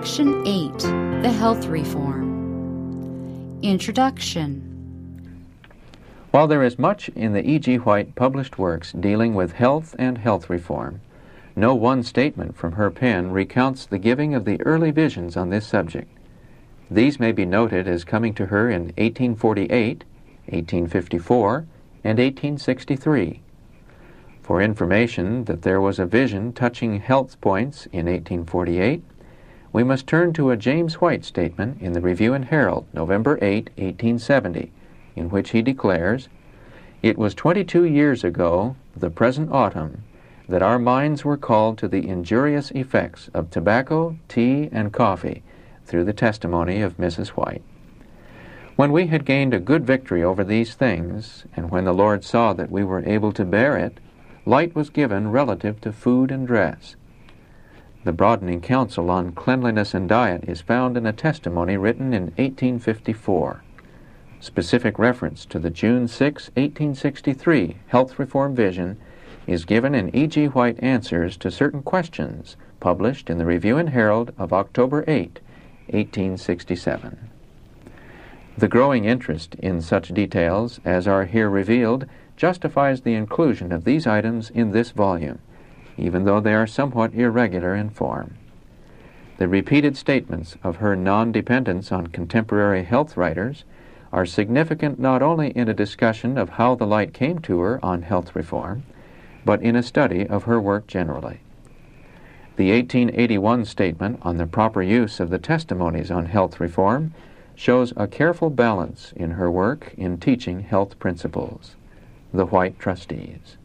Section 8 The Health Reform Introduction While there is much in the E.G. White published works dealing with health and health reform, no one statement from her pen recounts the giving of the early visions on this subject. These may be noted as coming to her in 1848, 1854, and 1863. For information that there was a vision touching health points in 1848, we must turn to a James White statement in the Review and Herald, November 8, 1870, in which he declares, It was 22 years ago, the present autumn, that our minds were called to the injurious effects of tobacco, tea, and coffee through the testimony of Mrs. White. When we had gained a good victory over these things, and when the Lord saw that we were able to bear it, light was given relative to food and dress. The broadening counsel on cleanliness and diet is found in a testimony written in 1854. Specific reference to the June 6, 1863 Health Reform Vision is given in E.G. White Answers to Certain Questions, published in the Review and Herald of October 8, 1867. The growing interest in such details as are here revealed justifies the inclusion of these items in this volume even though they are somewhat irregular in form. The repeated statements of her non dependence on contemporary health writers are significant not only in a discussion of how the light came to her on health reform, but in a study of her work generally. The 1881 statement on the proper use of the testimonies on health reform shows a careful balance in her work in teaching health principles. The White Trustees.